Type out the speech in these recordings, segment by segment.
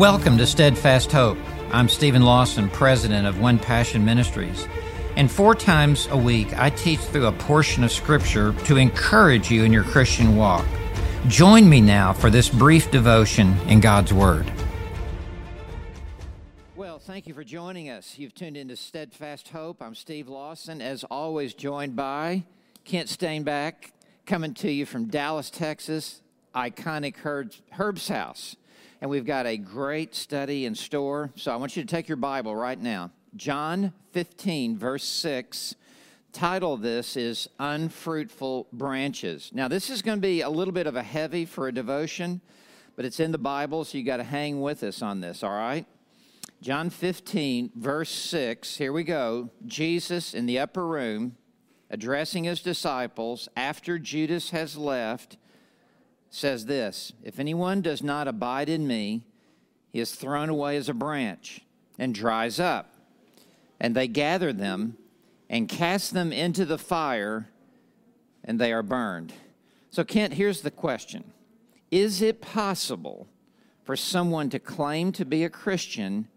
Welcome to Steadfast Hope. I'm Steven Lawson, president of One Passion Ministries. And four times a week, I teach through a portion of Scripture to encourage you in your Christian walk. Join me now for this brief devotion in God's Word. Well, thank you for joining us. You've tuned into Steadfast Hope. I'm Steve Lawson, as always, joined by Kent Stainback, coming to you from Dallas, Texas, iconic Herb's, Herb's House and we've got a great study in store. So I want you to take your Bible right now. John 15, verse 6. Title this is Unfruitful Branches. Now, this is going to be a little bit of a heavy for a devotion, but it's in the Bible, so you got to hang with us on this, all right? John 15, verse 6. Here we go. Jesus in the upper room addressing his disciples after Judas has left says this If anyone does not abide in me, he is thrown away as a branch and dries up. And they gather them and cast them into the fire, and they are burned. So, Kent, here's the question Is it possible for someone to claim to be a Christian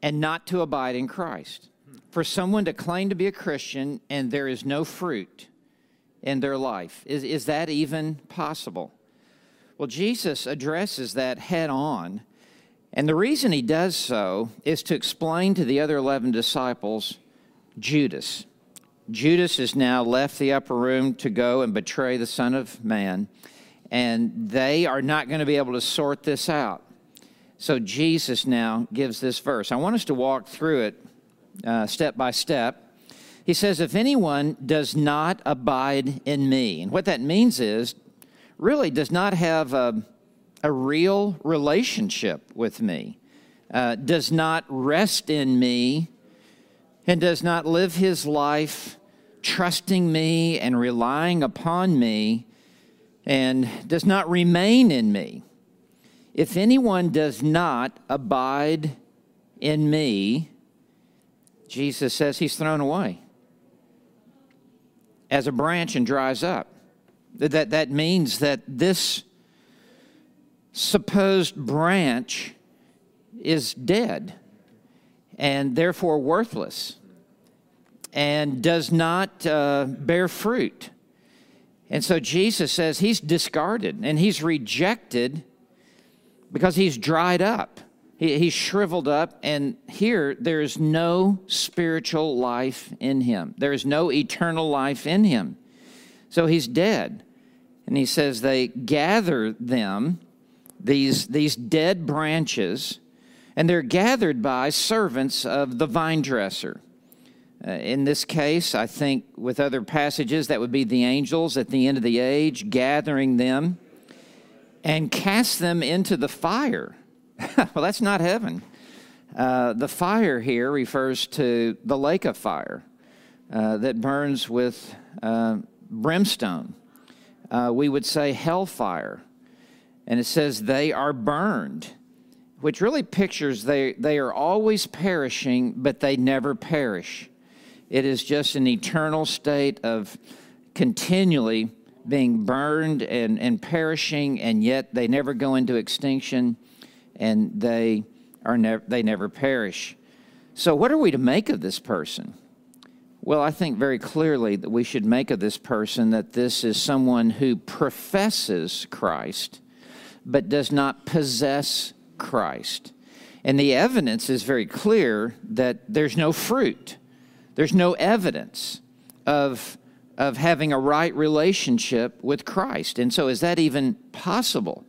and not to abide in Christ? For someone to claim to be a Christian and there is no fruit? In their life. Is, is that even possible? Well, Jesus addresses that head on. And the reason he does so is to explain to the other 11 disciples Judas. Judas has now left the upper room to go and betray the Son of Man, and they are not going to be able to sort this out. So Jesus now gives this verse. I want us to walk through it uh, step by step. He says, If anyone does not abide in me, and what that means is, really does not have a, a real relationship with me, uh, does not rest in me, and does not live his life trusting me and relying upon me, and does not remain in me. If anyone does not abide in me, Jesus says he's thrown away as a branch and dries up. That, that means that this supposed branch is dead and therefore worthless and does not uh, bear fruit. And so Jesus says he's discarded and he's rejected because he's dried up. He, he's shriveled up, and here there is no spiritual life in him. There is no eternal life in him. So he's dead. And he says they gather them, these, these dead branches, and they're gathered by servants of the vine dresser. Uh, in this case, I think with other passages, that would be the angels at the end of the age gathering them and cast them into the fire. well, that's not heaven. Uh, the fire here refers to the lake of fire uh, that burns with uh, brimstone. Uh, we would say hellfire. And it says they are burned, which really pictures they, they are always perishing, but they never perish. It is just an eternal state of continually being burned and, and perishing, and yet they never go into extinction and they are never they never perish. So what are we to make of this person? Well, I think very clearly that we should make of this person that this is someone who professes Christ but does not possess Christ. And the evidence is very clear that there's no fruit. There's no evidence of of having a right relationship with Christ. And so is that even possible?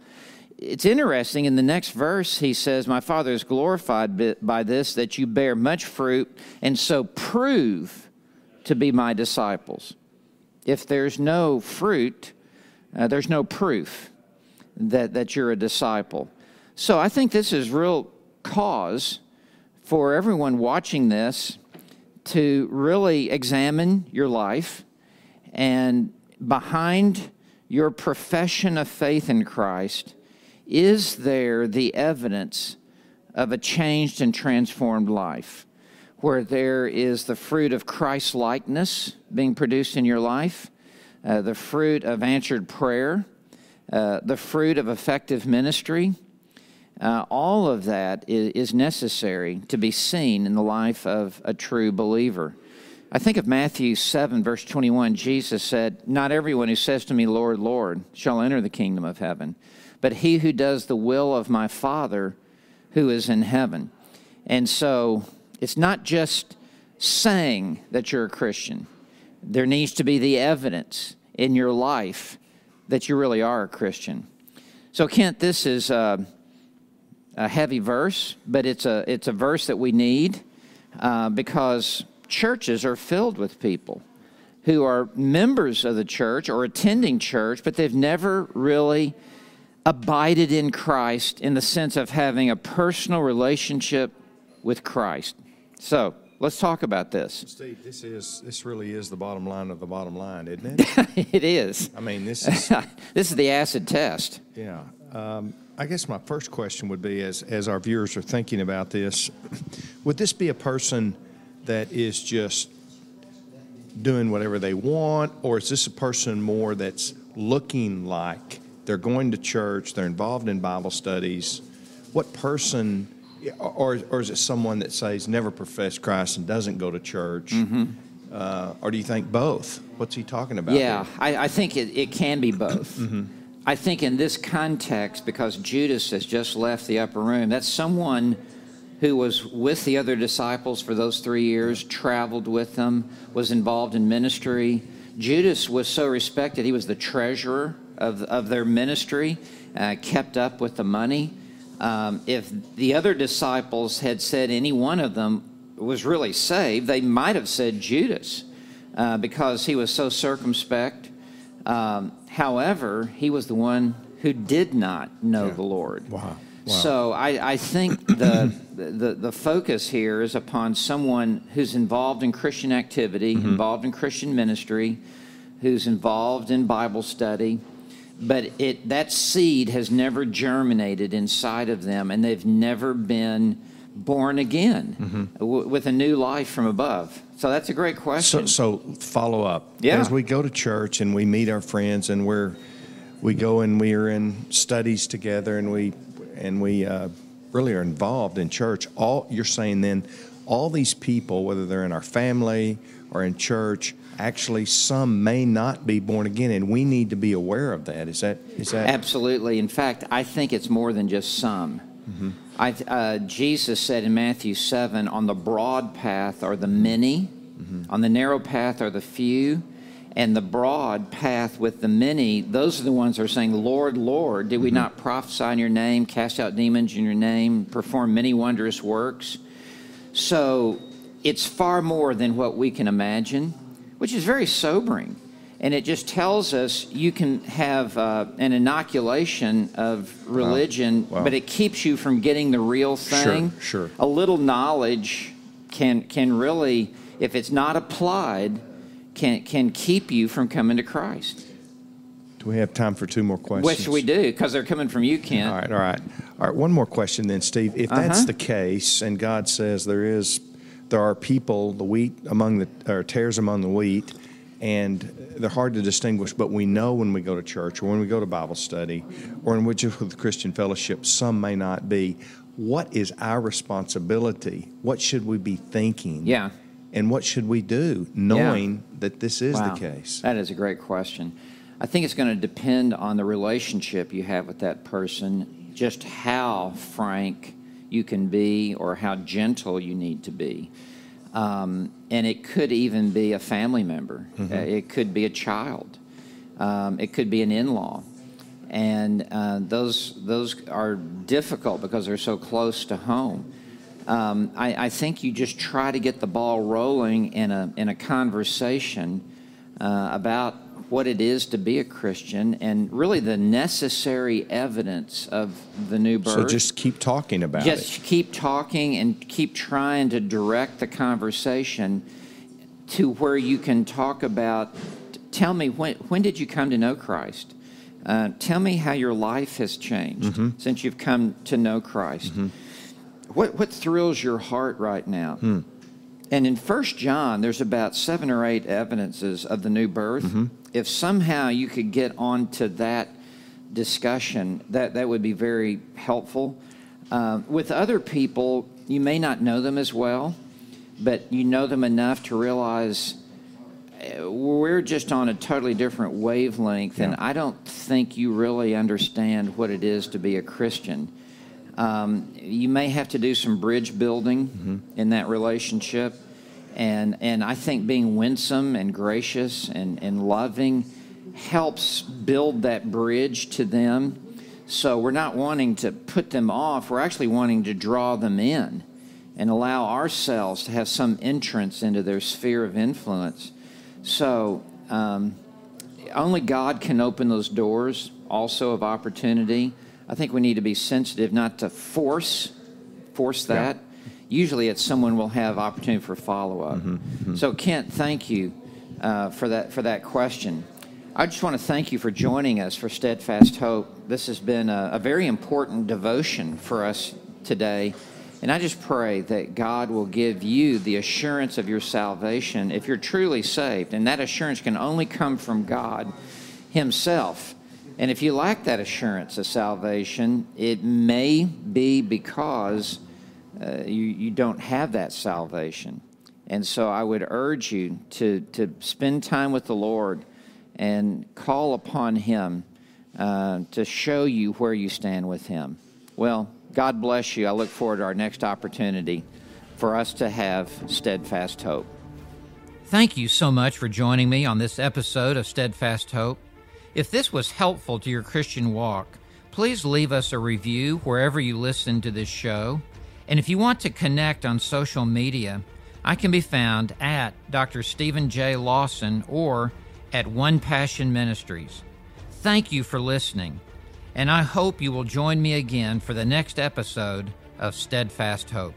It's interesting in the next verse he says my father is glorified by this that you bear much fruit and so prove to be my disciples. If there's no fruit uh, there's no proof that, that you're a disciple. So i think this is real cause for everyone watching this to really examine your life and behind your profession of faith in christ is there the evidence of a changed and transformed life? Where there is the fruit of Christ likeness being produced in your life, uh, the fruit of answered prayer, uh, the fruit of effective ministry, Uh, all of that is, is necessary to be seen in the life of a true believer. I think of Matthew 7, verse 21. Jesus said, Not everyone who says to me, Lord, Lord, shall enter the kingdom of heaven, but he who does the will of my Father who is in heaven. And so it's not just saying that you're a Christian, there needs to be the evidence in your life that you really are a Christian. So, Kent, this is a, a heavy verse, but it's a, it's a verse that we need uh, because churches are filled with people who are members of the church or attending church, but they've never really abided in Christ in the sense of having a personal relationship with Christ. So let's talk about this. Steve, this is this really is the bottom line of the bottom line, isn't it? it is. I mean, this is this is the acid test. Yeah. Um, I guess my first question would be, as as our viewers are thinking about this, would this be a person that is just doing whatever they want, or is this a person more that's looking like they're going to church, they're involved in Bible studies? What person, or, or is it someone that says never profess Christ and doesn't go to church? Mm-hmm. Uh, or do you think both? What's he talking about? Yeah, I, I, think it, it, can be both. mm-hmm. I think in this context, because Judas has just left the upper room, that's someone who was with the other disciples for those three years, traveled with them, was involved in ministry. Judas was so respected, he was the treasurer of, of their ministry, uh, kept up with the money. Um, if the other disciples had said any one of them was really saved, they might have said Judas uh, because he was so circumspect. Um, however, he was the one who did not know yeah. the Lord. Wow. So I, I think the, the, the focus here is upon someone who's involved in Christian activity, mm-hmm. involved in Christian ministry, who's involved in Bible study, but it that seed has never germinated inside of them, and they've never been born again mm-hmm. w- with a new life from above. So that's a great question. So, so follow up. Yeah. As we go to church and we meet our friends and we're we go and we are in studies together and we and we uh, really are involved in church, all you're saying then, all these people, whether they're in our family or in church, actually some may not be born again, and we need to be aware of that. Is that is that absolutely? In fact, I think it's more than just some. Mm-hmm. I, uh, Jesus said in Matthew seven, "On the broad path are the many, mm-hmm. on the narrow path are the few." and the broad path with the many, those are the ones that are saying, Lord, Lord, did we mm-hmm. not prophesy in your name, cast out demons in your name, perform many wondrous works? So it's far more than what we can imagine, which is very sobering. And it just tells us you can have uh, an inoculation of religion, wow. Wow. but it keeps you from getting the real thing. Sure, sure. A little knowledge can can really, if it's not applied, can, can keep you from coming to Christ. We have time for two more questions? Which we do, because they're coming from you, Ken. All right, all right. All right, one more question then, Steve. If uh-huh. that's the case, and God says there is, there are people, the wheat among the, or tares among the wheat, and they're hard to distinguish, but we know when we go to church or when we go to Bible study or in which with Christian fellowship, some may not be. What is our responsibility? What should we be thinking? Yeah and what should we do knowing yeah. that this is wow. the case? That is a great question. I think it's going to depend on the relationship you have with that person, just how frank you can be or how gentle you need to be. Um, and it could even be a family member, mm-hmm. uh, it could be a child, um, it could be an in law. And uh, those, those are difficult because they're so close to home um, I, I, think you just try to get the ball rolling in a, in a conversation uh, about what it is to be a Christian and really the necessary evidence of the new birth. So just keep talking about just it. Just keep talking and keep trying to direct the conversation to where you can talk about tell me when, when did you come to know Christ? Uh, tell me how your life has changed mm-hmm. since you've come to know Christ. Mm-hmm what, what thrills your heart right now? Hmm. And in First John, there's about seven or eight evidences of the new birth. Mm-hmm. If somehow you could get onto that discussion, that, that would be very helpful. Uh, with other people, you may not know them as well, but you know them enough to realize uh, we're just on a totally different wavelength, and I don't think you really understand what it is to be a Christian. Um, you may have to do some bridge building mm-hmm. in that relationship, and and I think being winsome and gracious and, and loving helps build that bridge to them. So we're not wanting to put them off; we're actually wanting to draw them in and allow ourselves to have some entrance into their sphere of influence. So um, only God can open those doors also of opportunity. I think we need to be sensitive not to force force that. Yeah. Usually it's someone will have opportunity for follow up. Mm-hmm, mm-hmm. So Kent, thank you uh, for that for that question. I just want to thank you for joining us for Steadfast Hope. This has been a, a very important devotion for us today. And I just pray that God will give you the assurance of your salvation if you're truly saved. And that assurance can only come from God Himself. And if you lack that assurance of salvation, it may be because uh, you, you don't have that salvation. And so I would urge you to, to spend time with the Lord and call upon Him uh, to show you where you stand with Him. Well, God bless you. I look forward to our next opportunity for us to have steadfast hope. Thank you so much for joining me on this episode of Steadfast Hope. If this was helpful to your Christian walk, please leave us a review wherever you listen to this show. And if you want to connect on social media, I can be found at Dr. Steven J. Lawson or at One Passion Ministries. Thank you for listening and I hope you will join me again for the next episode of Steadfast Hope.